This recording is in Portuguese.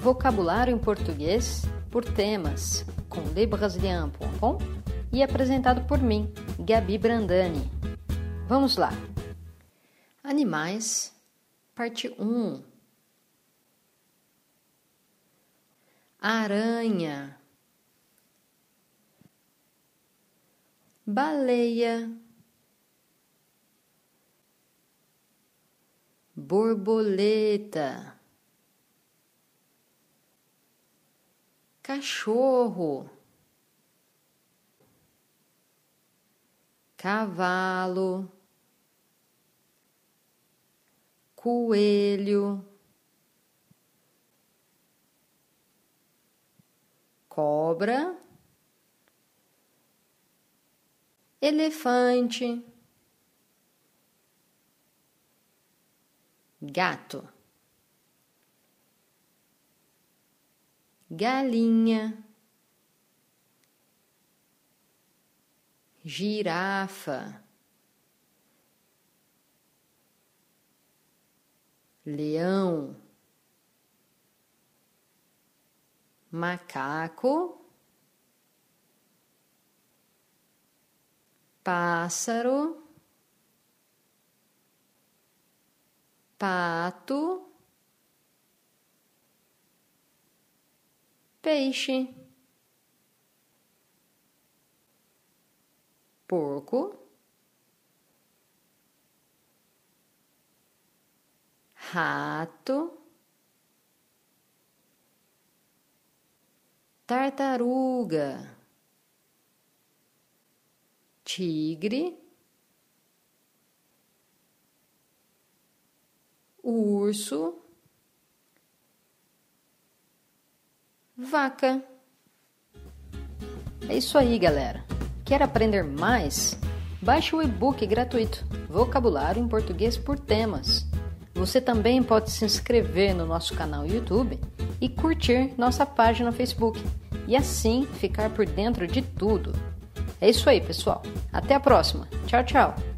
Vocabulário em português por temas com lebrasilian.com e apresentado por mim, Gabi Brandani. Vamos lá. Animais, parte 1. Aranha. Baleia. Borboleta. Cachorro. Cavalo. Coelho. Cobra. Elefante. gato, galinha, girafa, leão, macaco, pássaro. pato, peixe, porco, rato, tartaruga, tigre. urso, vaca. É isso aí, galera. Quer aprender mais? Baixe o e-book gratuito Vocabulário em Português por Temas. Você também pode se inscrever no nosso canal YouTube e curtir nossa página Facebook e assim ficar por dentro de tudo. É isso aí, pessoal. Até a próxima. Tchau, tchau.